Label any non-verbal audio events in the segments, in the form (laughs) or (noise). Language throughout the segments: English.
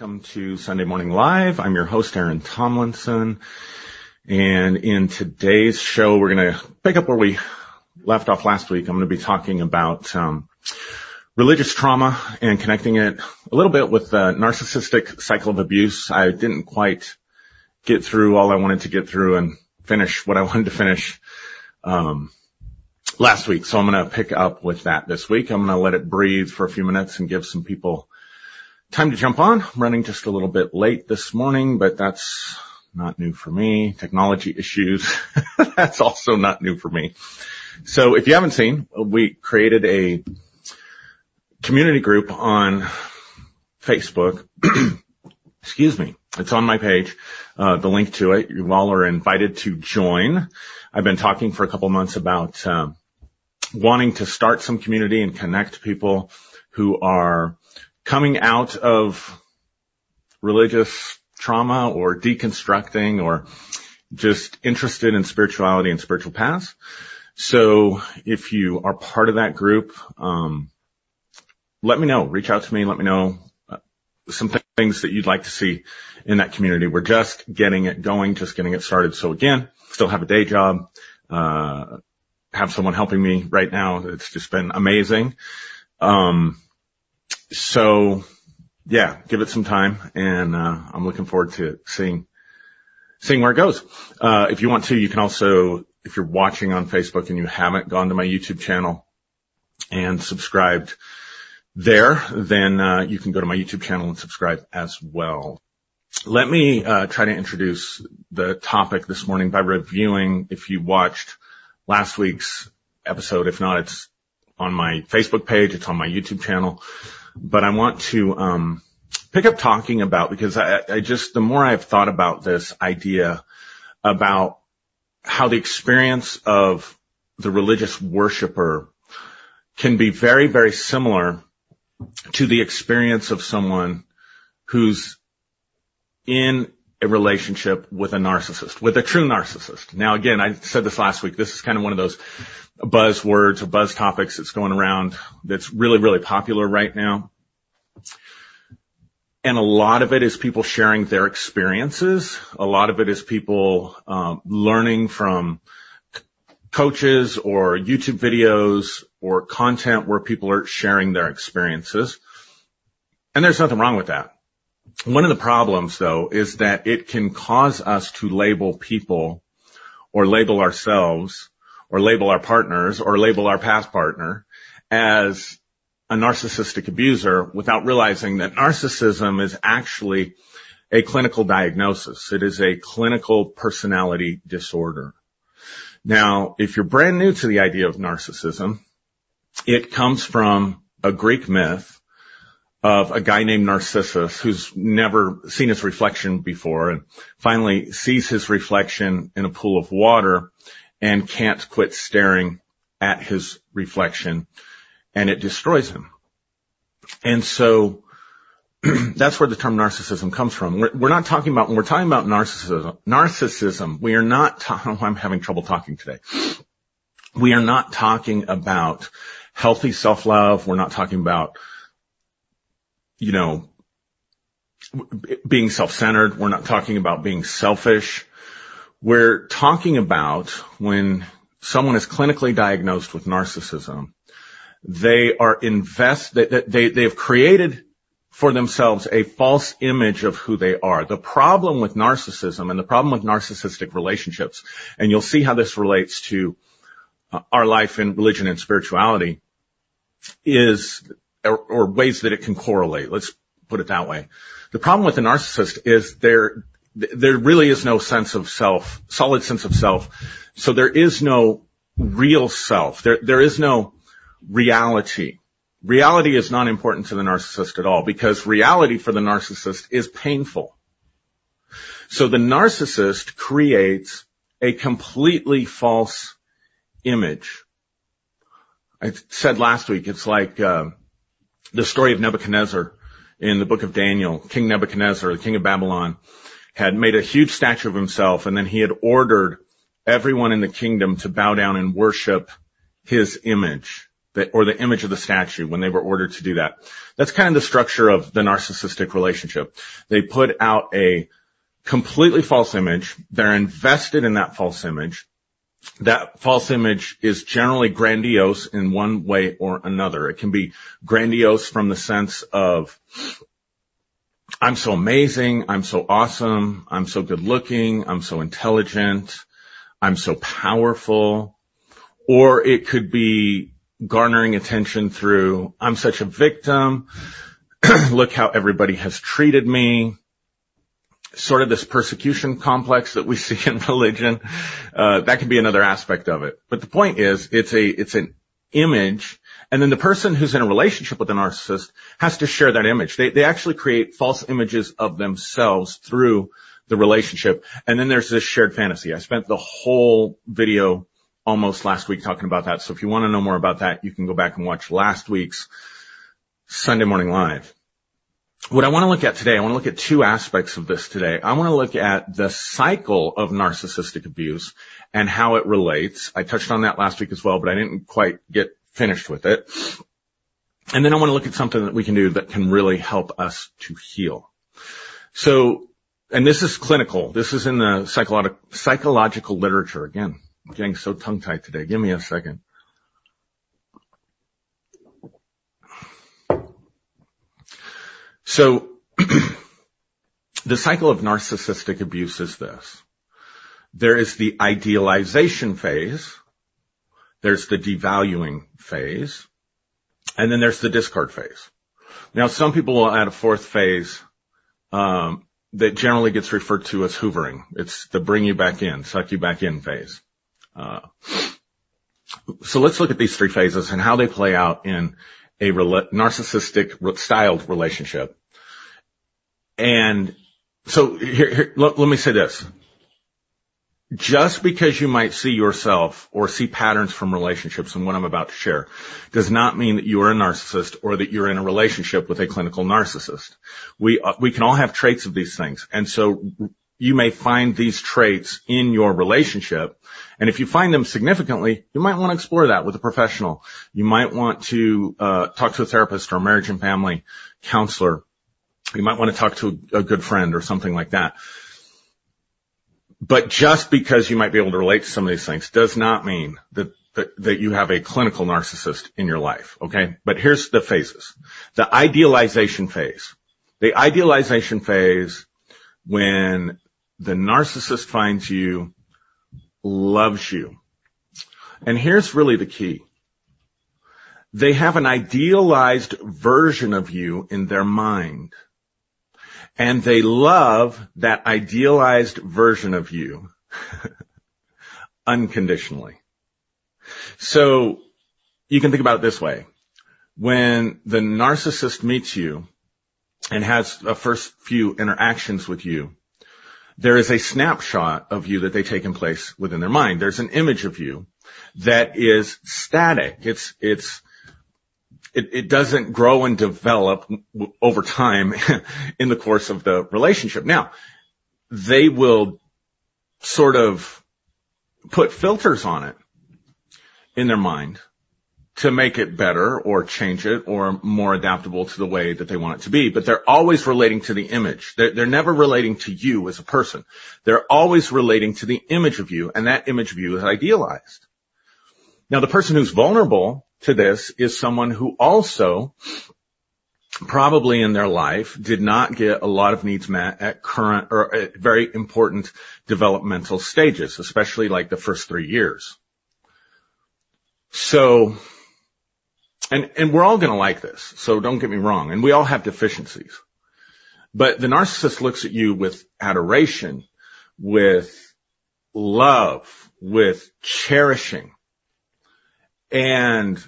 Welcome to Sunday Morning Live. I'm your host, Aaron Tomlinson. And in today's show, we're going to pick up where we left off last week. I'm going to be talking about um, religious trauma and connecting it a little bit with the narcissistic cycle of abuse. I didn't quite get through all I wanted to get through and finish what I (laughs) wanted to finish um, last week. So I'm going to pick up with that this week. I'm going to let it breathe for a few minutes and give some people Time to jump on. I'm running just a little bit late this morning, but that's not new for me. Technology issues. (laughs) that's also not new for me. So if you haven't seen, we created a community group on Facebook. (clears throat) Excuse me. It's on my page. Uh, the link to it. You all are invited to join. I've been talking for a couple months about um, wanting to start some community and connect people who are coming out of religious trauma or deconstructing or just interested in spirituality and spiritual paths. So if you are part of that group, um, let me know. Reach out to me. Let me know uh, some things that you'd like to see in that community. We're just getting it going, just getting it started. So again, still have a day job, uh, have someone helping me right now. It's just been amazing. Um, so yeah, give it some time and, uh, I'm looking forward to seeing, seeing where it goes. Uh, if you want to, you can also, if you're watching on Facebook and you haven't gone to my YouTube channel and subscribed there, then, uh, you can go to my YouTube channel and subscribe as well. Let me, uh, try to introduce the topic this morning by reviewing, if you watched last week's episode, if not, it's on my Facebook page, it's on my YouTube channel but I want to um, pick up talking about because I, I just the more I've thought about this idea about how the experience of the religious worshiper can be very, very similar to the experience of someone who's in a relationship with a narcissist, with a true narcissist. Now again, I said this last week, this is kind of one of those buzzwords or buzz topics that's going around that's really, really popular right now. And a lot of it is people sharing their experiences. A lot of it is people um, learning from coaches or YouTube videos or content where people are sharing their experiences. And there's nothing wrong with that. One of the problems though is that it can cause us to label people or label ourselves or label our partners or label our past partner as a narcissistic abuser without realizing that narcissism is actually a clinical diagnosis. It is a clinical personality disorder. Now, if you're brand new to the idea of narcissism, it comes from a Greek myth of a guy named Narcissus who's never seen his reflection before and finally sees his reflection in a pool of water and can't quit staring at his reflection and it destroys him. And so (clears throat) that's where the term narcissism comes from. We're, we're, not talking about, when we're talking about narcissism, narcissism, we are not, ta- (laughs) I'm having trouble talking today. We are not talking about healthy self-love. We're not talking about you know, being self-centered. We're not talking about being selfish. We're talking about when someone is clinically diagnosed with narcissism, they are invest, they, they, they have created for themselves a false image of who they are. The problem with narcissism and the problem with narcissistic relationships, and you'll see how this relates to uh, our life in religion and spirituality, is or, ways that it can correlate. Let's put it that way. The problem with the narcissist is there, there really is no sense of self, solid sense of self. So there is no real self. There, there is no reality. Reality is not important to the narcissist at all because reality for the narcissist is painful. So the narcissist creates a completely false image. I said last week, it's like, uh, the story of Nebuchadnezzar in the book of Daniel, King Nebuchadnezzar, the king of Babylon, had made a huge statue of himself and then he had ordered everyone in the kingdom to bow down and worship his image. or the image of the statue when they were ordered to do that. That's kind of the structure of the narcissistic relationship. They put out a completely false image. They're invested in that false image. That false image is generally grandiose in one way or another. It can be grandiose from the sense of, I'm so amazing. I'm so awesome. I'm so good looking. I'm so intelligent. I'm so powerful. Or it could be garnering attention through, I'm such a victim. (clears throat) Look how everybody has treated me. Sort of this persecution complex that we (laughs) see in religion. Uh, that can be another aspect of it. But the point is, it's a, it's an image. And then the person who's in a relationship with a narcissist has to share that image. They, they actually create false images of themselves through the relationship. And then there's this shared fantasy. I spent the whole video almost last week talking about that. So if you want to know more about that, you can go back and watch last week's Sunday morning live. What I want to look at today, I want to look at two aspects of this today. I want to look at the cycle of narcissistic abuse and how it relates. I touched on that last week as well, but I didn't quite get finished with it. And then I want to look at something that we can do that can really help us to heal. So, and this is clinical. This is in the psychological, psychological literature. Again, I'm getting so tongue tied today. Give me a second. So (clears throat) the cycle of narcissistic abuse is this. There is the idealization phase. There's the devaluing phase. And then there's the discard phase. Now, some people will add a fourth phase, um, that generally gets referred to as hoovering. It's the bring you back in, suck you back in phase. Uh, so let's look at these three phases and how they play out in a narcissistic styled relationship. And so here, here let, let me say this. Just because you might see yourself or see patterns from relationships and what I'm about to share does not mean that you are a narcissist or that you're in a relationship with a clinical narcissist. We, uh, we can all have traits of these things. And so you may find these traits in your relationship. And if you find them significantly, you might want to explore that with a professional. You might want to uh, talk to a therapist or a marriage and family counselor you might want to talk to a good friend or something like that. But just because you might be able to relate to some of these things does not mean that, that, you have a clinical narcissist in your life. Okay. But here's the phases. The idealization phase. The idealization phase when the narcissist finds you, loves you. And here's really the key. They have an idealized version of you in their mind and they love that idealized version of you (laughs) unconditionally. So you can think about it this way. When the narcissist meets you and has a first few interactions with you, there is a snapshot of you that they take in place within their mind. There's an image of you that is static. It's, it's, it, it doesn't grow and develop over time in the course of the relationship. Now, they will sort of put filters on it in their mind to make it better or change it or more adaptable to the way that they want it to be. But they're always relating to the image. They're, they're, never relating to you as a person. They're always relating to the image of you and that image of you is idealized. Now the person who's vulnerable to this is someone who also probably in their life did not get a lot of needs met at current or at very important developmental stages, especially like the first three years. So, and, and we're all going to like this. So don't get me wrong. And we all have deficiencies, but the narcissist looks at you with adoration, with love, with cherishing. And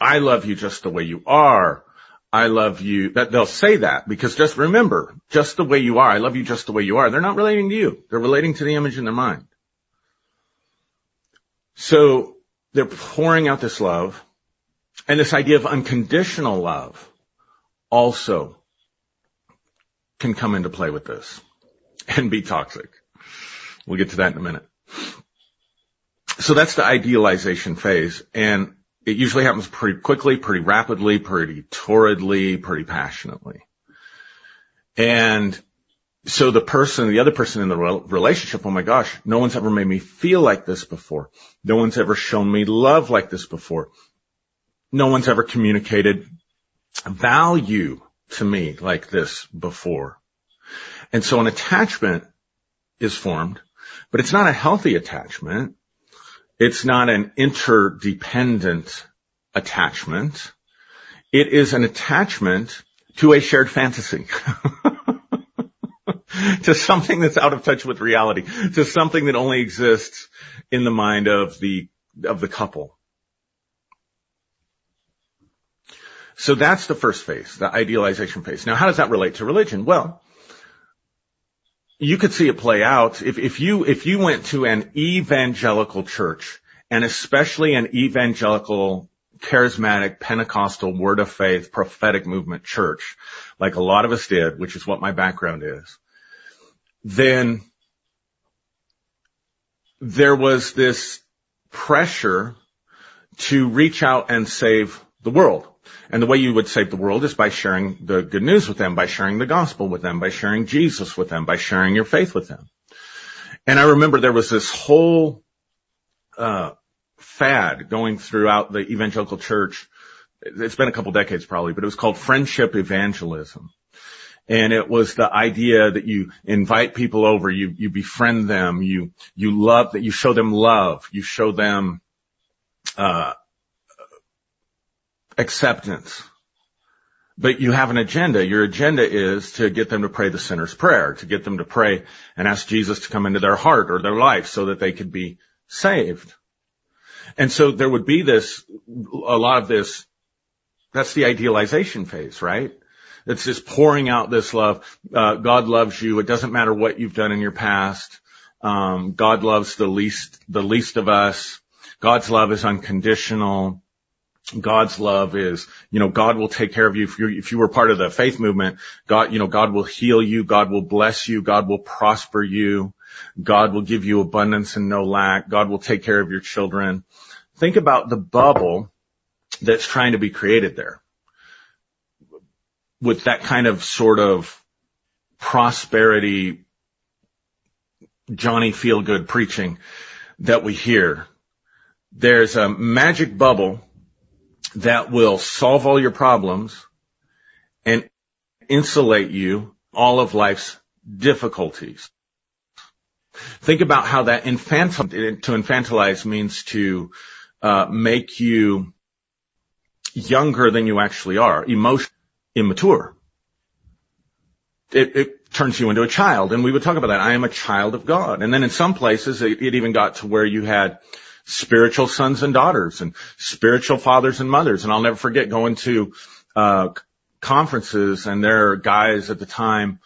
I love you just the way you are. I love you. That they'll say that because just remember, just the way you are. I love you just the way you are. They're not relating to you. They're relating to the image in their mind. So they're pouring out this love and this idea of unconditional love also can come into play with this and be toxic. We'll get to that in a minute. So that's the idealization phase. And it usually happens pretty quickly, pretty rapidly, pretty torridly, pretty passionately. And so the person, the other person in the relationship, oh my gosh, no one's ever made me feel like this before. No one's ever shown me love like this before. No one's ever communicated value to me like this before. And so an attachment is formed, but it's not a healthy attachment. It's not an interdependent attachment. It is an attachment to a shared fantasy. (laughs) to something that's out of touch with reality, to something that only exists in the mind of the, of the couple. So that's the first phase, the idealization phase. Now, how does that relate to religion? Well, you could see it play out if, if you, if you went to an evangelical church and especially an evangelical charismatic Pentecostal word of faith prophetic movement church, like a lot of us did, which is what my background is, then there was this pressure to reach out and save the world. And the way you would save the world is by sharing the good news with them, by sharing the gospel with them, by sharing Jesus with them, by sharing your faith with them. And I remember there was this whole uh, fad going throughout the evangelical church. It's been a couple decades probably, but it was called friendship evangelism. And it was the idea that you invite people over, you, you befriend them, you, you love that you show them love, you show them, uh, acceptance. But you have an agenda. Your agenda is to get them to pray the sinner's prayer, to get them to pray and ask Jesus to come into their heart or their life so that they could be saved. And so there would be this, a lot of this, that's the idealization phase, right? It's just pouring out this love. Uh, God loves you. It doesn't matter what you've done in your past. Um, God loves the least, the least of us. God's love is unconditional. God's love is, you know, God will take care of you. If you if you were part of the faith movement, God, you know, God will heal you. God will bless you. God will prosper you. God will give you abundance and no lack. God will take care of your children. Think about the bubble that's trying to be created there with that kind of sort of prosperity, Johnny feel good preaching that we hear. There's a magic bubble that will solve all your problems and insulate you all of life's difficulties. Think about how that infantil, to infantilize means to uh, make you younger than you actually are, emotionally immature. It, it, turns you into a child, and we would talk about that. I am a child of God. And then in some places, it, it even got to where you had spiritual sons and daughters and spiritual fathers and mothers. And I'll never forget going to, uh, conferences and there are guys at the time,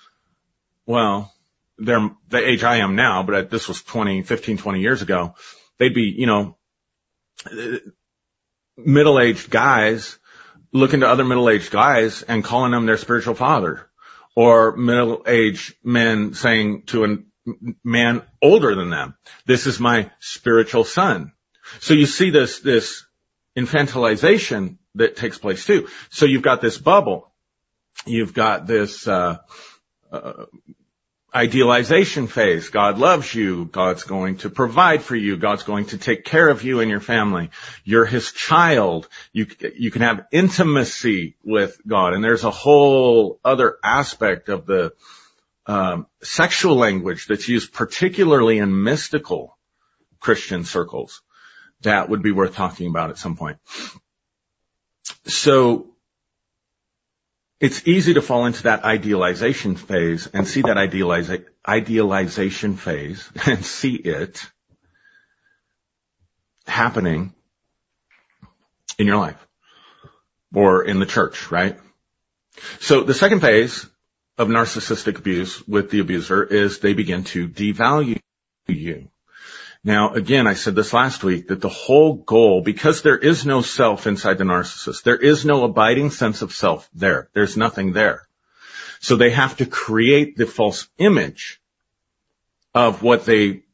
well, they're the age I am now, but this was 20, 15, 20 years ago. They'd be, you know, middle-aged guys looking to other middle-aged guys and calling them their spiritual father or middle-aged men saying to an man older than them. This is my spiritual son. So you see this, this infantilization that takes place too. So you've got this bubble. You've got this, uh, uh, idealization phase. God loves you. God's going to provide for you. God's going to take care of you and your family. You're his child. You, you can have intimacy with God. And there's a whole other aspect of the, um, sexual language that's used particularly in mystical Christian circles that would be worth talking about at some point. So it's easy to fall into that idealization phase and see that idealiza- idealization phase (laughs) and see it happening in your life or in the church, right? So the second phase of narcissistic abuse with the abuser is they begin to devalue you. Now, again, I said this last week that the whole goal, because there is no self inside the narcissist, there is no abiding sense of self there. There's nothing there. So they have to create the false image of what they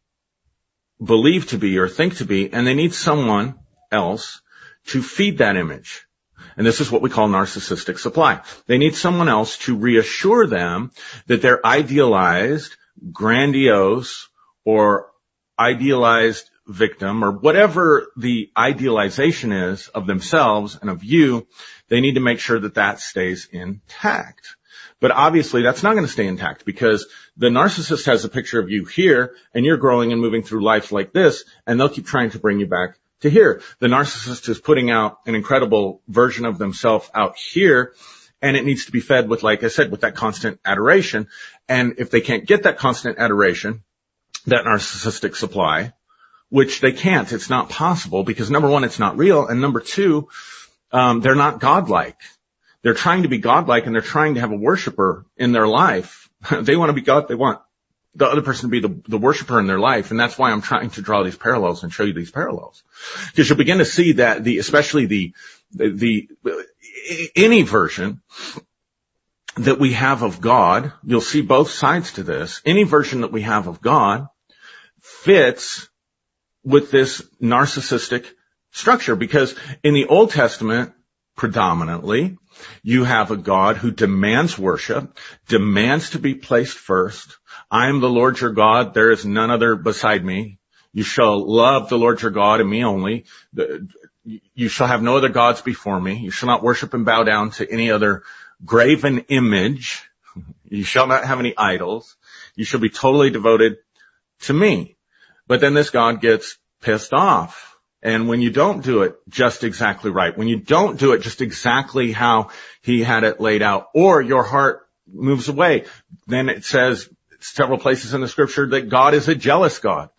believe to be or think to be, and they need someone else to feed that image. And this is what we call narcissistic supply. They need someone else to reassure them that their idealized, grandiose, or idealized victim, or whatever the idealization is of themselves and of you, they need to make sure that that stays intact. But obviously that's not going to stay intact because the narcissist has a picture of you here and you're growing and moving through life like this and they'll keep trying to bring you back to here. The narcissist is putting out an incredible version of themselves out here and it needs to be fed with, like I said, with that constant adoration. And if they can't get that constant adoration, that narcissistic supply, which they can't, it's not possible because number one, it's not real. And number two, um, they're not godlike. They're trying to be godlike and they're trying to have a worshiper in their life. (laughs) they want to be God. They want the other person to be the, the worshiper in their life. And that's why I'm trying to draw these parallels and show you these parallels. Because you'll begin to see that the, especially the, the, the any version that we have of God, you'll see both sides to this. Any version that we have of God fits with this narcissistic structure because in the Old Testament, predominantly, you have a God who demands worship, demands to be placed first. I am the Lord your God. There is none other beside me. You shall love the Lord your God and me only. You shall have no other gods before me. You shall not worship and bow down to any other graven image. (laughs) You shall not have any idols. You shall be totally devoted to me. But then this God gets pissed off and when you don't do it just exactly right, when you don't do it just exactly how he had it laid out, or your heart moves away, then it says several places in the scripture that God is a jealous God.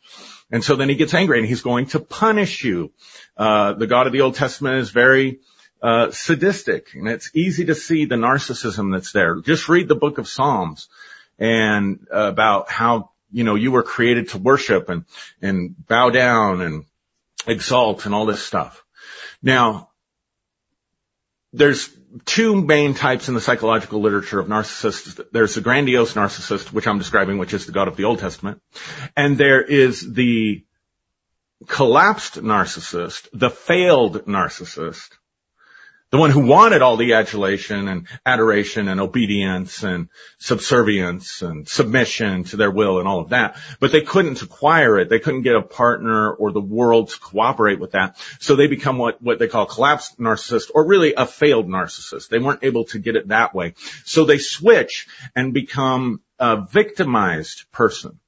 And so then he gets angry and he's going to punish you. Uh, the God of the Old Testament is very uh, sadistic and it's easy to see the narcissism that's there. Just read the book of Psalms and uh, about how, you know, you were created to worship and, and bow down and exalt and all this stuff. Now, there's two main types in the psychological literature of narcissists. There's the grandiose narcissist, which I'm describing, which is the God of the Old Testament. And there is the collapsed narcissist, the failed narcissist, the one who wanted all the adulation and adoration and obedience and subservience and submission to their will and all of that. But they couldn't acquire it. They couldn't get a partner or the world to cooperate with that. So they become what, what they call collapsed narcissist or really a failed narcissist. They weren't able to get it that way. So they switch and become a victimized person.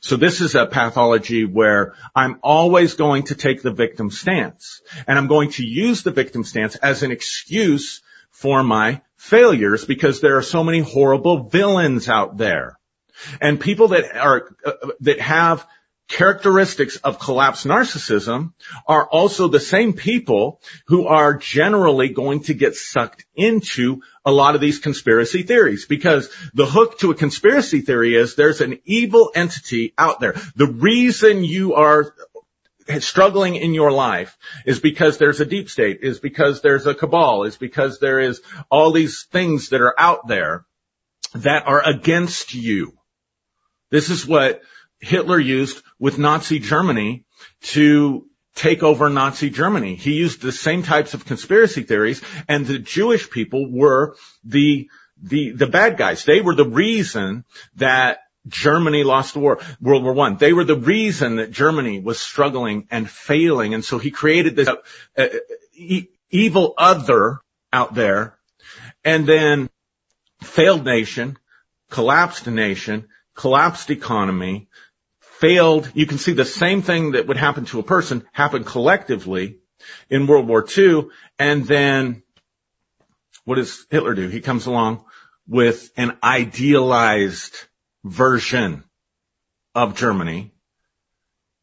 So this is a pathology where I'm always going to take the victim stance and I'm going to use the victim stance as an excuse for my failures because there are so many horrible villains out there. And people that are, uh, that have characteristics of collapsed narcissism are also the same people who are generally going to get sucked into a lot of these conspiracy theories because the hook to a conspiracy theory is there's an evil entity out there. The reason you are struggling in your life is because there's a deep state, is because there's a cabal, is because there is all these things that are out there that are against you. This is what Hitler used with Nazi Germany to take over Nazi Germany. He used the same types of conspiracy theories and the Jewish people were the, the, the bad guys. They were the reason that Germany lost the war, World War One. They were the reason that Germany was struggling and failing. And so he created this uh, e- evil other out there and then failed nation, collapsed nation, collapsed economy, failed. You can see the same thing that would happen to a person happen collectively in World War II. And then what does Hitler do? He comes along with an idealized version of Germany.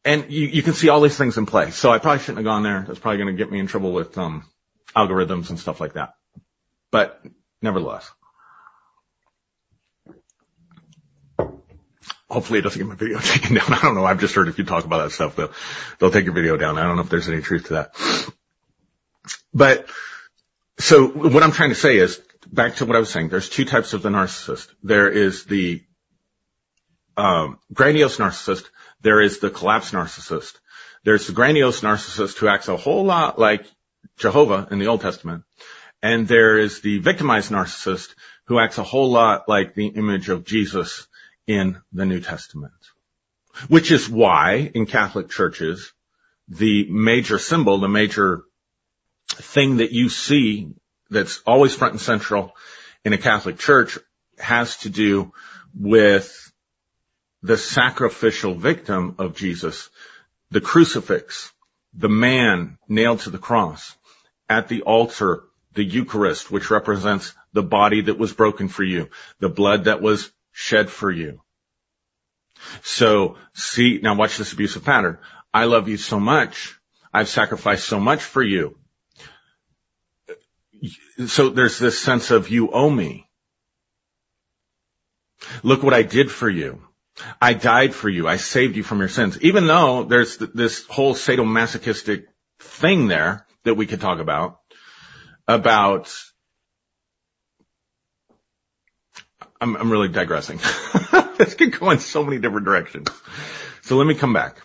And you, you can see all these things in play. So I probably shouldn't have gone there. That's probably going to get me in trouble with um, algorithms and stuff like that. But nevertheless. Hopefully it doesn't get my video (laughs) taken down. I don't know. I've just heard if you talk about that stuff, they'll, they'll take your video down. I don't know if there's any truth to that. But so what I'm trying to say is back to what I was saying. There's two types of the narcissist. There is the um, grandiose narcissist. There is the collapsed narcissist. There's the grandiose narcissist who acts a whole lot like Jehovah in the Old Testament. And there is the victimized narcissist who acts a whole lot like the image of Jesus in the New Testament. Which is why in Catholic churches, the major symbol, the major thing that you see that's always front and central in a Catholic church has to do with the sacrificial victim of Jesus, the crucifix, the man nailed to the cross, at the altar, the Eucharist, which represents the body that was broken for you, the blood that was shed for you. So see, now watch this abusive pattern. I love you so much. I've sacrificed so much for you. So there's this sense of you owe me. Look what I did for you. I died for you. I saved you from your sins. Even though there's this whole sadomasochistic thing there that we could talk about, about, I'm, I'm really digressing. (laughs) this could go in so many different directions. So let me come back.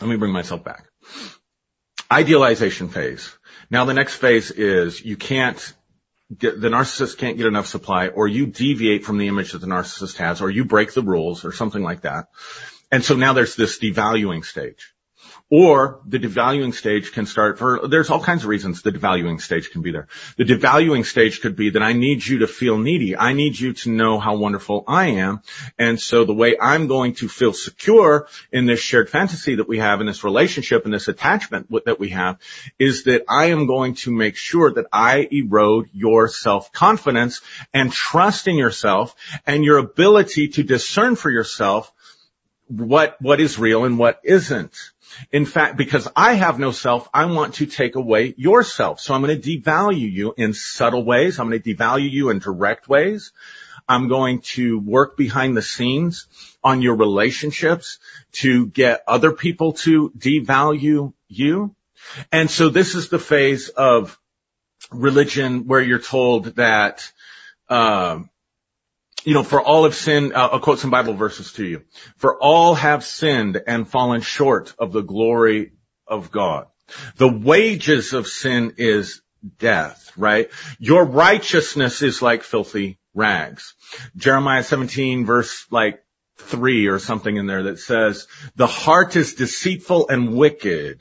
Let me bring myself back. Idealization phase. Now the next phase is you can't get, the narcissist can't get enough supply or you deviate from the image that the narcissist has or you break the rules or something like that. And so now there's this devaluing stage. Or the devaluing stage can start for, there's all kinds of reasons the devaluing stage can be there. The devaluing stage could be that I need you to feel needy. I need you to know how wonderful I am. And so the way I'm going to feel secure in this shared fantasy that we have in this relationship and this attachment that we have is that I am going to make sure that I erode your self-confidence and trust in yourself and your ability to discern for yourself what, what is real and what isn't. In fact, because I have no self, I want to take away your self. So I'm going to devalue you in subtle ways. I'm going to devalue you in direct ways. I'm going to work behind the scenes on your relationships to get other people to devalue you. And so this is the phase of religion where you're told that, uh, you know, for all have sinned, uh, I'll quote some Bible verses to you. For all have sinned and fallen short of the glory of God. The wages of sin is death, right? Your righteousness is like filthy rags. Jeremiah 17 verse like three or something in there that says, the heart is deceitful and wicked.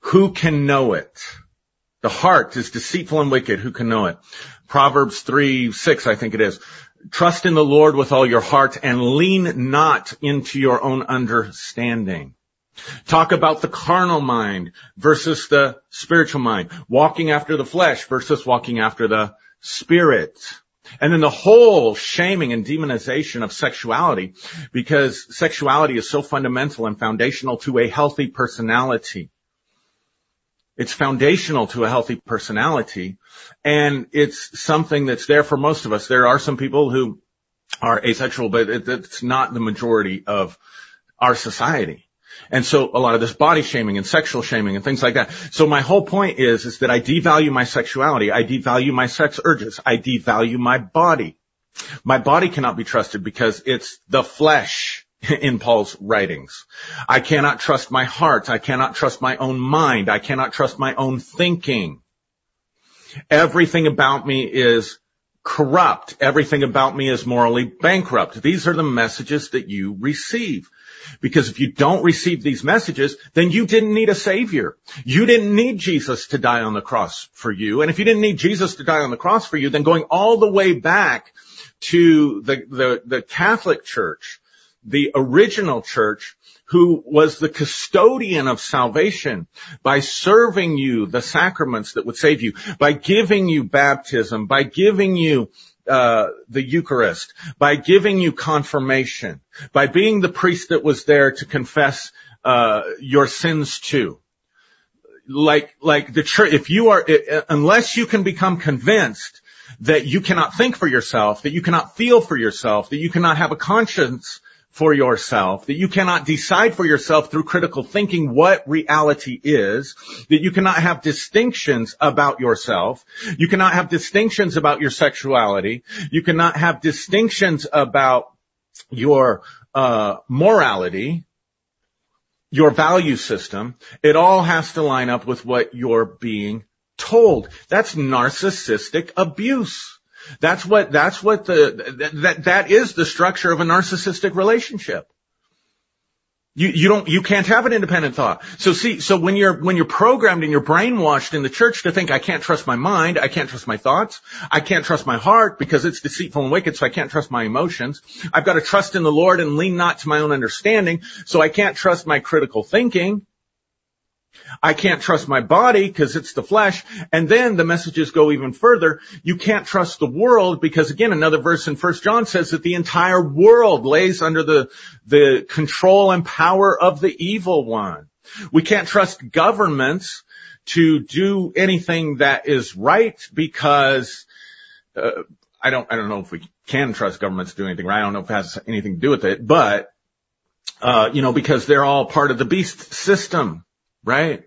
Who can know it? The heart is deceitful and wicked. Who can know it? Proverbs 3, 6, I think it is. Trust in the Lord with all your heart and lean not into your own understanding. Talk about the carnal mind versus the spiritual mind. Walking after the flesh versus walking after the spirit. And then the whole shaming and demonization of sexuality because sexuality is so fundamental and foundational to a healthy personality. It's foundational to a healthy personality and it's something that's there for most of us. There are some people who are asexual, but it's not the majority of our society. And so a lot of this body shaming and sexual shaming and things like that. So my whole point is, is that I devalue my sexuality. I devalue my sex urges. I devalue my body. My body cannot be trusted because it's the flesh (laughs) in Paul's writings. I cannot trust my heart. I cannot trust my own mind. I cannot trust my own thinking. Everything about me is corrupt. Everything about me is morally bankrupt. These are the messages that you receive. Because if you don't receive these messages, then you didn't need a savior. You didn't need Jesus to die on the cross for you. And if you didn't need Jesus to die on the cross for you, then going all the way back to the, the, the Catholic Church, the original church, who was the custodian of salvation by serving you the sacraments that would save you, by giving you baptism, by giving you uh, the Eucharist, by giving you confirmation, by being the priest that was there to confess uh, your sins to. Like, like the church, if you are, unless you can become convinced that you cannot think for yourself, that you cannot feel for yourself, that you cannot have a conscience for yourself, that you cannot decide for yourself through critical thinking what reality is, that you cannot have distinctions about yourself, you cannot have distinctions about your sexuality, you cannot have distinctions about your uh, morality, your value system, it all has to line up with what you're being told. That's narcissistic abuse. That's what, that's what the, that, that is the structure of a narcissistic relationship. You, you don't, you can't have an independent thought. So see, so when you're, when you're programmed and you're brainwashed in the church to think, I can't trust my mind, I can't trust my thoughts, I can't trust my heart because it's deceitful and wicked, so I can't trust my emotions. I've got to trust in the Lord and lean not to my own understanding, so I can't trust my critical thinking. I can't trust my body because it's the flesh. And then the messages go even further. You can't trust the world because again, another verse in first John says that the entire world lays under the, the control and power of the evil one. We can't trust governments to do anything that is right because, uh, I don't, I don't know if we can trust governments to do anything right. I don't know if it has anything to do with it, but, uh, you know, because they're all part of the beast system. Right?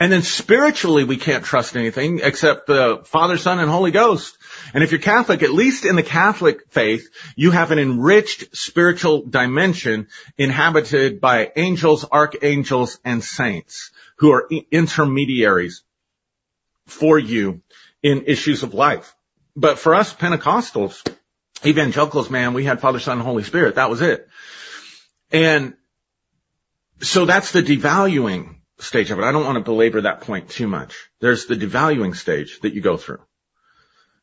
And then spiritually, we can't trust anything except the Father, Son, and Holy Ghost. And if you're Catholic, at least in the Catholic faith, you have an enriched spiritual dimension inhabited by angels, archangels, and saints who are intermediaries for you in issues of life. But for us Pentecostals, evangelicals, man, we had Father, Son, and Holy Spirit. That was it. And so that's the devaluing stage of it. I don't want to belabor that point too much. There's the devaluing stage that you go through.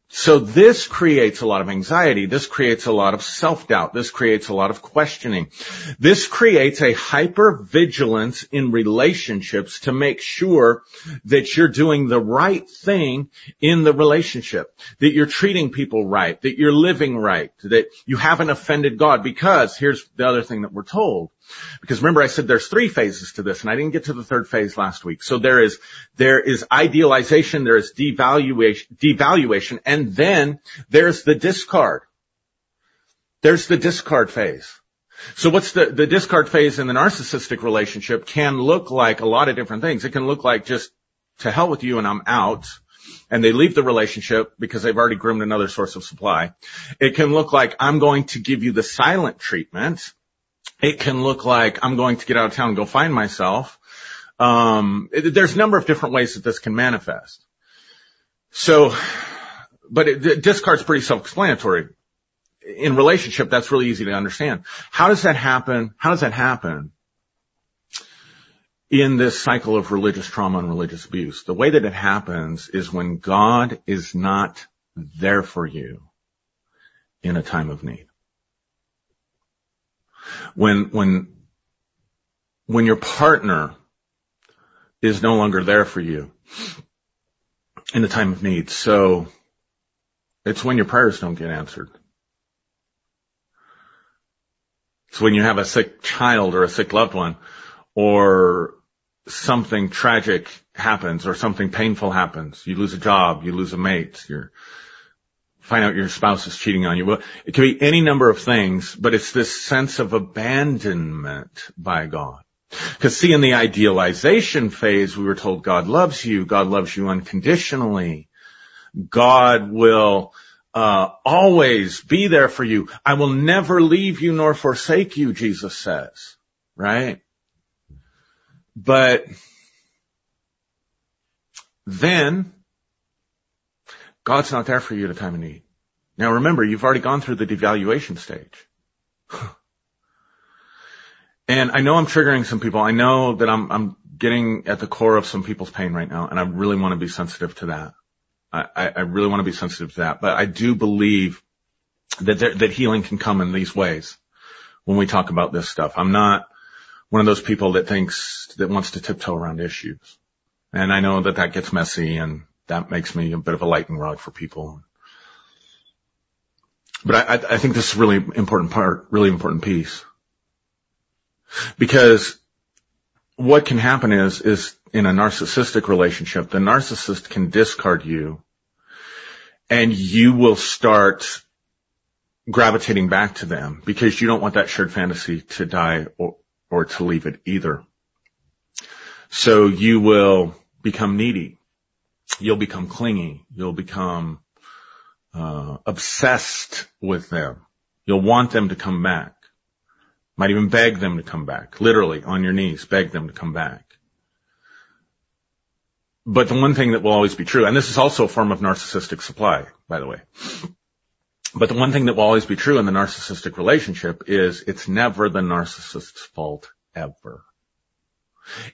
So this creates a lot of anxiety. This creates a lot of self-doubt. This creates a lot of questioning. This creates a hyper-vigilance in relationships to make sure that you're doing the right thing in the relationship, that you're treating people right, that you're living right, that you haven't offended God because here's the other thing that we're told. Because remember I said there's three phases to this and I didn't get to the third phase last week. So there is, there is idealization, there is devaluation, devaluation, and then there's the discard. There's the discard phase. So what's the, the discard phase in the narcissistic relationship can look like a lot of different things. It can look like just to hell with you and I'm out and they leave the relationship because they've already groomed another source of supply. It can look like I'm going to give you the silent treatment it can look like I'm going to get out of town and go find myself. Um, it, there's a number of different ways that this can manifest. So, but it, discard's pretty self-explanatory. In relationship, that's really easy to understand. How does that happen? How does that happen? in this cycle of religious trauma and religious abuse. The way that it happens is when God is not there for you in a time of need when, when, when your partner is no longer there for you in the time of need. So it's when your prayers don't get answered. It's when you have a sick child or a sick loved one or something tragic happens or something painful happens. You lose a job, you lose a mate, you're find out your spouse is cheating on you. Well, it could be any number of things, but it's this sense of abandonment by God. Because see, in the idealization phase, we were told God loves you. God loves you unconditionally. God will uh, always be there for you. I will never leave you nor forsake you, Jesus says. Right? But then God's not there for you at a time of need. Now remember, you've already gone through the devaluation stage. (sighs) and I know I'm triggering some people. I know that I'm, I'm getting at the core of some people's pain right now, and I really want to be sensitive to that. I, I really want to be sensitive to that, but I do believe that there, that healing can come in these ways when we talk about this stuff. I'm not one of those people that thinks that wants to tiptoe around issues. And I know that that gets messy and that makes me a bit of a lightning rod for people. But I, think this is a really important part, really important piece. Because what can happen is, is in a narcissistic relationship, the narcissist can discard you and you will start gravitating back to them because you don't want that shared fantasy to die or to leave it either. So you will become needy you'll become clingy. You'll become uh, obsessed with them. You'll want them to come back. Might even beg them to come back. Literally, on your knees, beg them to come back. But the one thing that will always be true, and this is also a form of narcissistic supply, by the way. But the one thing that will always be true in the narcissistic relationship is it's never the narcissist's fault ever.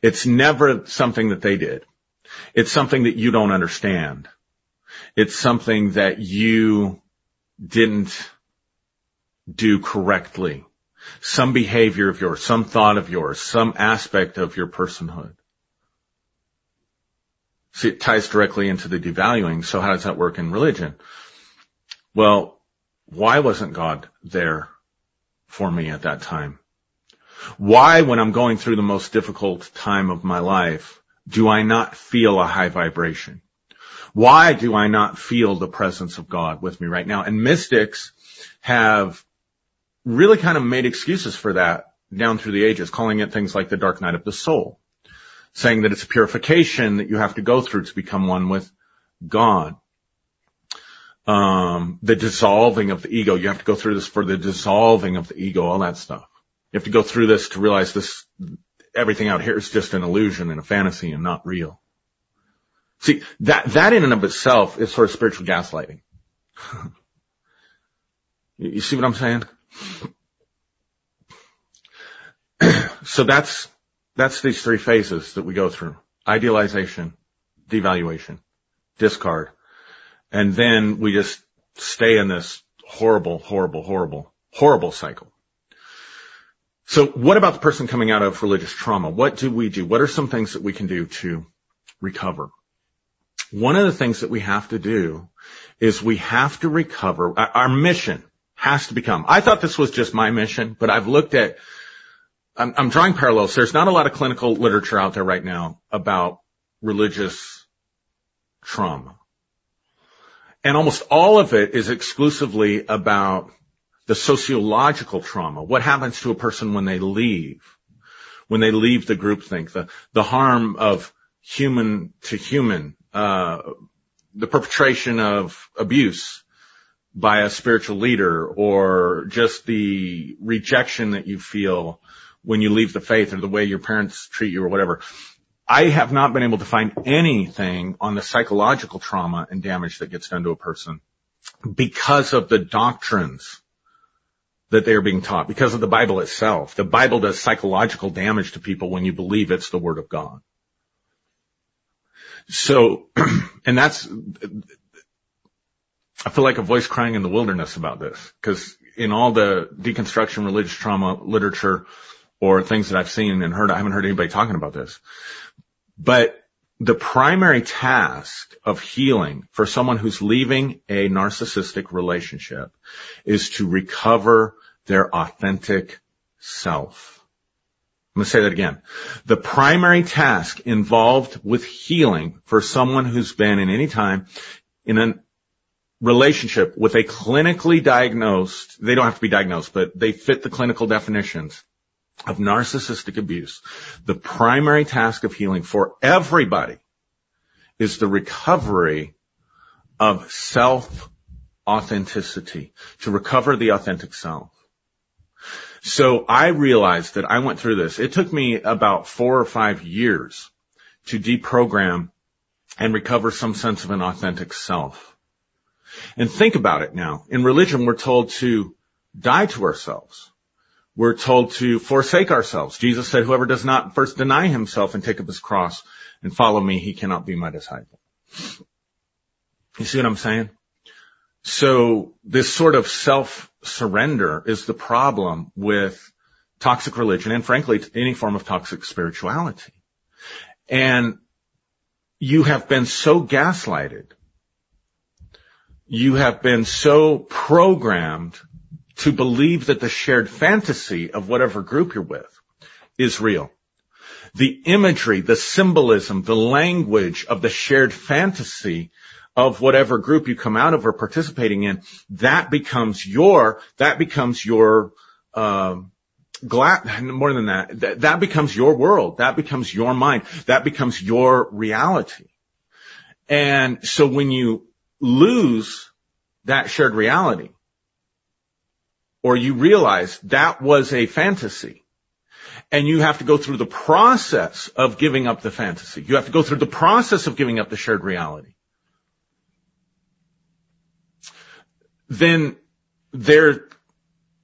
It's never something that they did. It's something that you don't understand. It's something that you didn't do correctly. Some behavior of yours, some thought of yours, some aspect of your personhood. See, it ties directly into the devaluing. So how does that work in religion? Well, why wasn't God there for me at that time? Why, when I'm going through the most difficult time of my life, do I not feel a high vibration? Why do I not feel the presence of God with me right now? And mystics have really kind of made excuses for that down through the ages, calling it things like the dark night of the soul, saying that it's a purification that you have to go through to become one with God. Um, the dissolving of the ego. You have to go through this for the dissolving of the ego, all that stuff. You have to go through this to realize this, everything out here is just an illusion and a fantasy and not real. See, that, that in and of itself is sort of spiritual gaslighting. (laughs) you see what I'm saying? (clears throat) so that's, that's these three phases that we go through. Idealization, devaluation, discard. And then we just stay in this horrible, horrible, horrible, horrible cycle. So what about the person coming out of religious trauma? What do we do? What are some things that we can do to recover? One of the things that we have to do is we have to recover our mission has to become. I thought this was just my mission, but I've looked at, I'm, I'm drawing parallels. There's not a lot of clinical literature out there right now about religious trauma. And almost all of it is exclusively about the sociological trauma. What happens to a person when they leave? When they leave the groupthink, the, the harm of human to human, uh, the perpetration of abuse, by a spiritual leader or just the rejection that you feel when you leave the faith or the way your parents treat you or whatever. I have not been able to find anything on the psychological trauma and damage that gets done to a person because of the doctrines that they are being taught, because of the Bible itself. The Bible does psychological damage to people when you believe it's the Word of God. So, (clears throat) and that's, I feel like a voice crying in the wilderness about this because in all the deconstruction religious trauma literature or things that I've seen and heard, I haven't heard anybody talking about this. But the primary task of healing for someone who's leaving a narcissistic relationship is to recover their authentic self. I'm going to say that again. The primary task involved with healing for someone who's been in any time in a relationship with a clinically diagnosed, they don't have to be diagnosed, but they fit the clinical definitions of narcissistic abuse. The primary task of healing for everybody is the recovery of self authenticity, to recover the authentic self. So I realized that I went through this. It took me about four or five years to deprogram and recover some sense of an authentic self. And think about it now. In religion, we're told to die to ourselves. We're told to forsake ourselves. Jesus said, whoever does not first deny himself and take up his cross and follow me, he cannot be my disciple. You see what I'm saying? So this sort of self-surrender is the problem with toxic religion and frankly any form of toxic spirituality. And you have been so gaslighted you have been so programmed to believe that the shared fantasy of whatever group you're with is real. The imagery, the symbolism, the language of the shared fantasy of whatever group you come out of or participating in, that becomes your, that becomes your, uh, glad, more than that, that, that becomes your world. That becomes your mind. That becomes your reality. And so when you lose that shared reality, or you realize that was a fantasy. And you have to go through the process of giving up the fantasy. You have to go through the process of giving up the shared reality. Then there,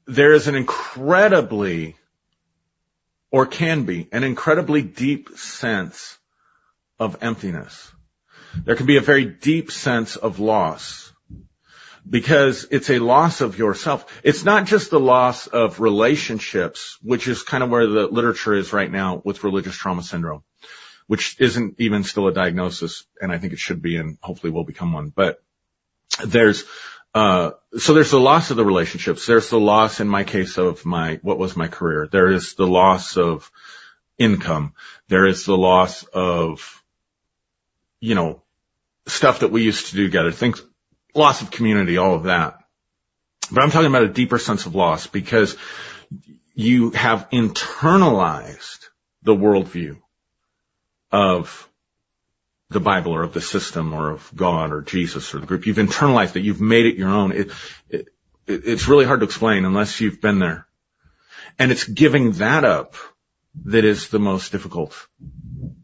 there is an incredibly, or can be, an incredibly deep sense of emptiness. There can be a very deep sense of loss because it's a loss of yourself. It's not just the loss of relationships, which is kind of where the literature is right now with religious trauma syndrome, which isn't even still a diagnosis, and I think it should be, and hopefully will become one. But there's uh, so there's the loss of the relationships. There's the loss in my case of my what was my career. There is the loss of income. There is the loss of you know stuff that we used to do together. Things loss of community, all of that. But I'm talking about a deeper sense of loss because you have internalized the worldview of the Bible or of the system or of God or Jesus or the group. You've internalized it. You've made it your own. It, it, it's really hard to explain unless you've been there. And it's giving that up that is the most difficult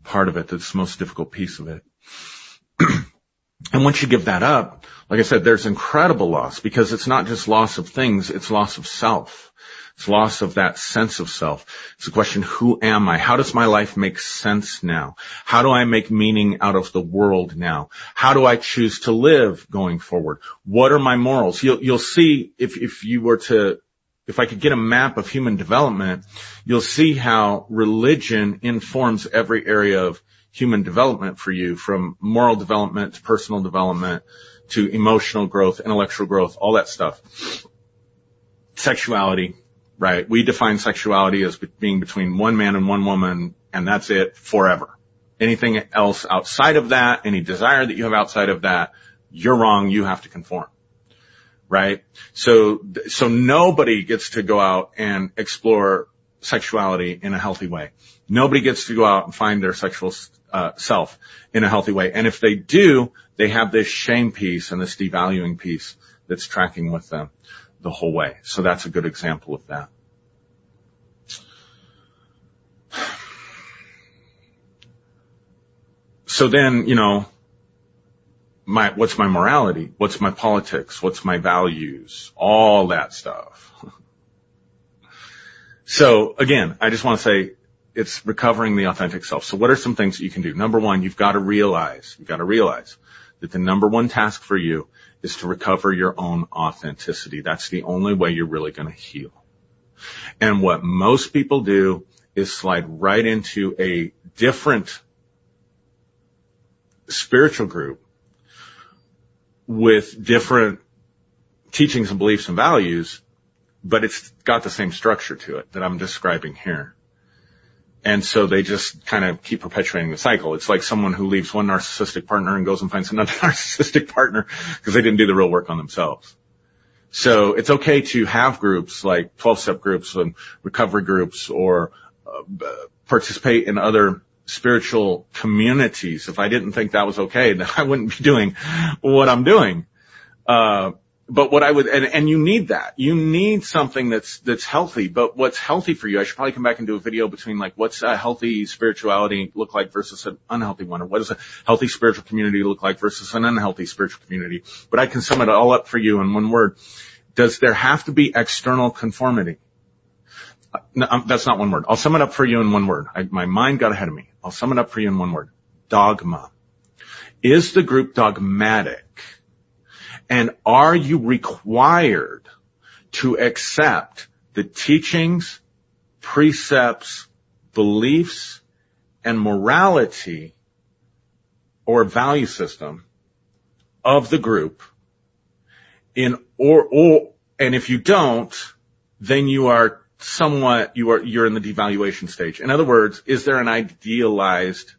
part of it. That's the most difficult piece of it. (clears throat) and once you give that up, like I said, there's incredible loss because it's not just loss of things, it's loss of self. It's loss of that sense of self. It's a question, who am I? How does my life make sense now? How do I make meaning out of the world now? How do I choose to live going forward? What are my morals? You'll, you'll see if, if you were to, if I could get a map of human development, you'll see how religion informs every area of human development for you from moral development to personal development to emotional growth, intellectual growth, all that stuff. Sexuality, right? We define sexuality as being between one man and one woman, and that's it forever. Anything else outside of that, any desire that you have outside of that, you're wrong, you have to conform. Right? So, so nobody gets to go out and explore sexuality in a healthy way. Nobody gets to go out and find their sexual uh, self in a healthy way. And if they do, they have this shame piece and this devaluing piece that's tracking with them the whole way. So that's a good example of that. So then, you know, my, what's my morality? What's my politics? What's my values? All that stuff. (laughs) so again, I just want to say it's recovering the authentic self. So what are some things that you can do? Number one, you've got to realize, you've got to realize that the number one task for you is to recover your own authenticity. That's the only way you're really going to heal. And what most people do is slide right into a different spiritual group with different teachings and beliefs and values, but it's got the same structure to it that I'm describing here. And so they just kind of keep perpetuating the cycle. It's like someone who leaves one narcissistic partner and goes and finds another (laughs) narcissistic partner because they didn't do the real work on themselves. So it's okay to have groups like 12 step groups and recovery groups or uh, participate in other spiritual communities. If I didn't think that was okay, (laughs) then I wouldn't be doing what I'm doing. Uh, but what I would, and, and you need that. You need something that's, that's healthy, but what's healthy for you, I should probably come back and do a video between like what's a healthy spirituality look like versus an unhealthy one, or what does a healthy spiritual community look like versus an unhealthy spiritual community. But I can sum it all up for you in one word. Does there have to be external conformity? No, um, that's not one word. I'll sum it up for you in one word. I, my mind got ahead of me. I'll sum it up for you in one word. Dogma. Is the group dogmatic? And are you required to accept the teachings, precepts, beliefs, and morality or value system of the group in or, or, and if you don't, then you are somewhat, you are, you're in the devaluation stage. In other words, is there an idealized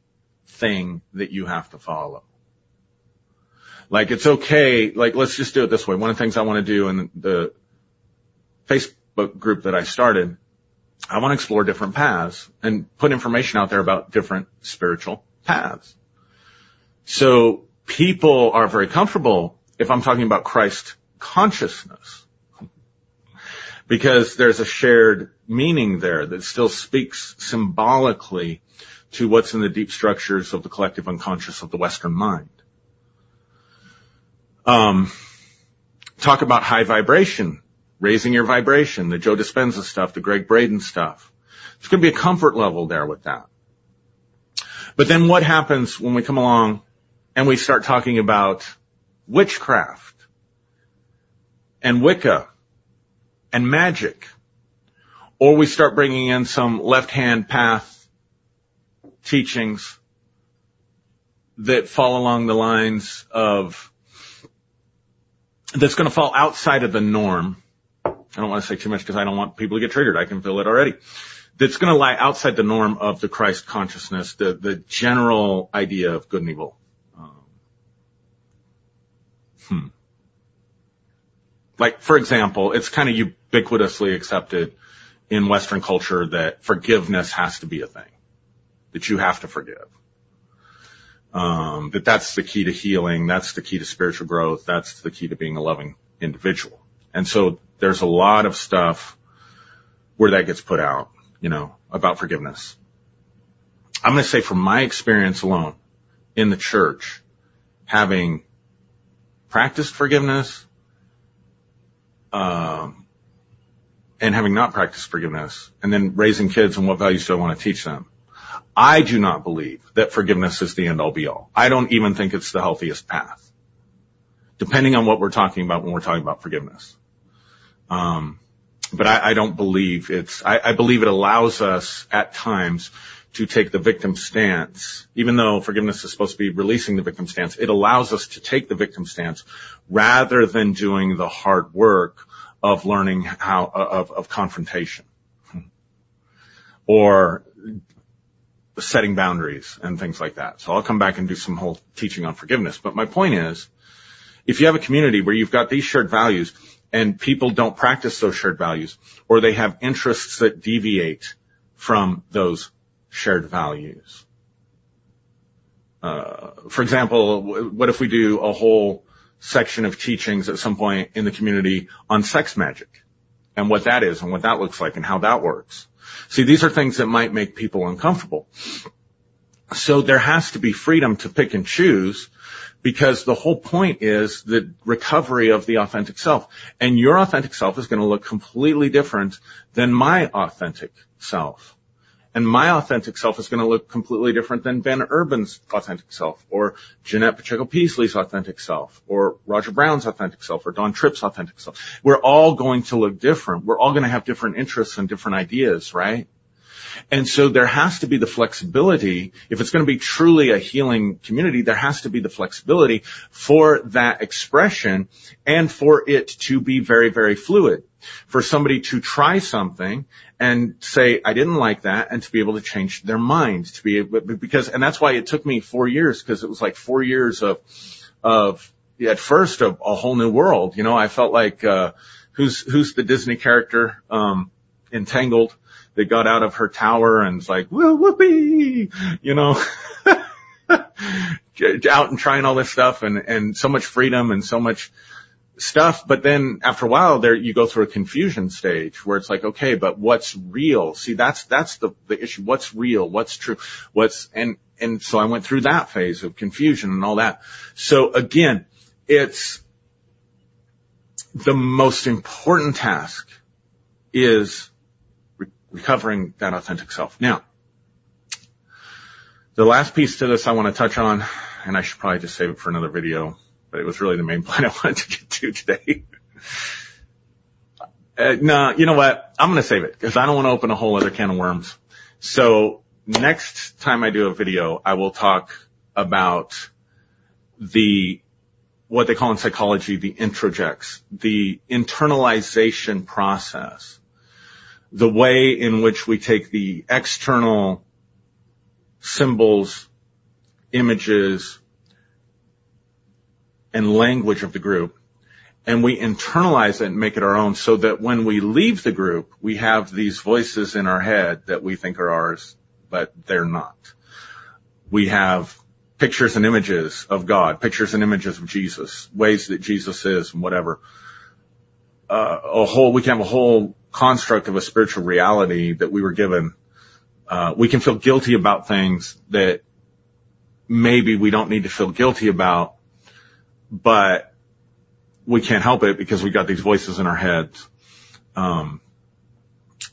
thing that you have to follow? Like it's okay. Like let's just do it this way. One of the things I want to do in the Facebook group that I started, I want to explore different paths and put information out there about different spiritual paths. So people are very comfortable if I'm talking about Christ consciousness. because there's a shared meaning there that still speaks symbolically to what's in the deep structures of the collective unconscious of the Western mind. Um, talk about high vibration, raising your vibration, the Joe Dispenza stuff, the Gregg Braden stuff. There's going to be a comfort level there with that. But then what happens when we come along and we start talking about witchcraft and Wicca and magic, or we start bringing in some left-hand path teachings that fall along the lines of that's going to fall outside of the norm. I don't want to say too much because I don't want people to get triggered. I can feel it already. That's going to lie outside the norm of the Christ consciousness, the, the general idea of good and evil. Um, hmm. Like, for example, it's kind of ubiquitously accepted in Western culture that forgiveness has to be a thing, that you have to forgive. Um, that that's the key to healing. That's the key to spiritual growth. That's the key to being a loving individual. And so there's a lot of stuff where that gets put out, you know, about forgiveness. I'm going to say from my experience alone in the church, having practiced forgiveness, um, and having not practiced forgiveness, and then raising kids and what values do I want to teach them? I do not believe that forgiveness is the end all be all. I don't even think it's the healthiest path, depending on what we're talking about when we're talking about forgiveness. Um, but I, don't believe it's, I, believe it allows us at times to take the victim stance, even though forgiveness is supposed to be releasing the victim stance, it allows us to take the victim stance rather than doing the hard work of learning how, of, of confrontation or setting boundaries and things like that. So I'll come back and do some whole teaching on forgiveness. But my point is, if you have a community where you've got these shared values and people don't practice those shared values or they have interests that deviate from those shared values. Uh, for example, what if we do a whole section of teachings at some point in the community on sex magic and what that is and what that looks like and how that works? See, these are things that might make people uncomfortable. So there has to be freedom to pick and choose because the whole point is the recovery of the authentic self. And your authentic self is going to look completely different than my authentic self. And my authentic self is going to look completely different than Ben Urban's authentic self, or Jeanette Pacheco Peasley's authentic self, or Roger Brown's authentic self, or Don Tripp's authentic self. We're all going to look different. We're all going to have different interests and different ideas, right? And so there has to be the flexibility. If it's going to be truly a healing community, there has to be the flexibility for that expression and for it to be very, very fluid. For somebody to try something and say, I didn't like that and to be able to change their mind to be able, because, and that's why it took me four years because it was like four years of, of at first a, a whole new world. You know, I felt like, uh, who's, who's the Disney character, um, in Tangled that got out of her tower and was like, whoop, whoopee, you know, (laughs) out and trying all this stuff and, and so much freedom and so much stuff. But then after a while there, you go through a confusion stage where it's like, okay, but what's real? See, that's, that's the, the issue. What's real? What's true? What's, and, and so I went through that phase of confusion and all that. So again, it's the most important task is recovering that authentic self. Now, the last piece to this I want to touch on, and I should probably just save it for another video, but it was really the main (laughs) point I wanted to get to today. uh, no, you know what? I'm going to save it because I don't want to open a whole other can of worms. So next time I do a video, I will talk about the what they call in psychology the introjects, the internalization process the way in which we take the external symbols, images, and language of the group, and we internalize it and make it our own so that when we leave the group, we have these voices in our head that we think are ours, but they're not. We have pictures and images of God, pictures and images of Jesus, ways that Jesus is and whatever. uh, a whole, we can have a whole construct of a spiritual reality that we were given. Uh, we can feel guilty about things that maybe we don't need to feel guilty about, but we can't help it because we got these voices in our heads. Um,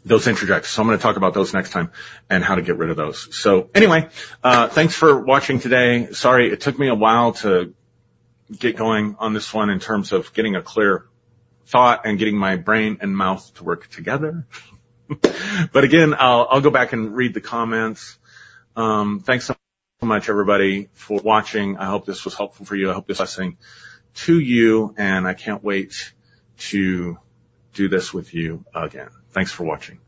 those introjects. So I'm going to talk about those next time and how to get rid of those. So anyway, uh, thanks for watching today. Sorry, it took me a while to get going on this one in terms of getting a clear thought and getting my brain and mouth to work together. (laughs) but again, I'll, I'll go back and read the comments. Um, thanks so much, everybody, for watching. I hope this was helpful for you. I hope this blessing to you, and I can't wait to do this with you again. Thanks for watching.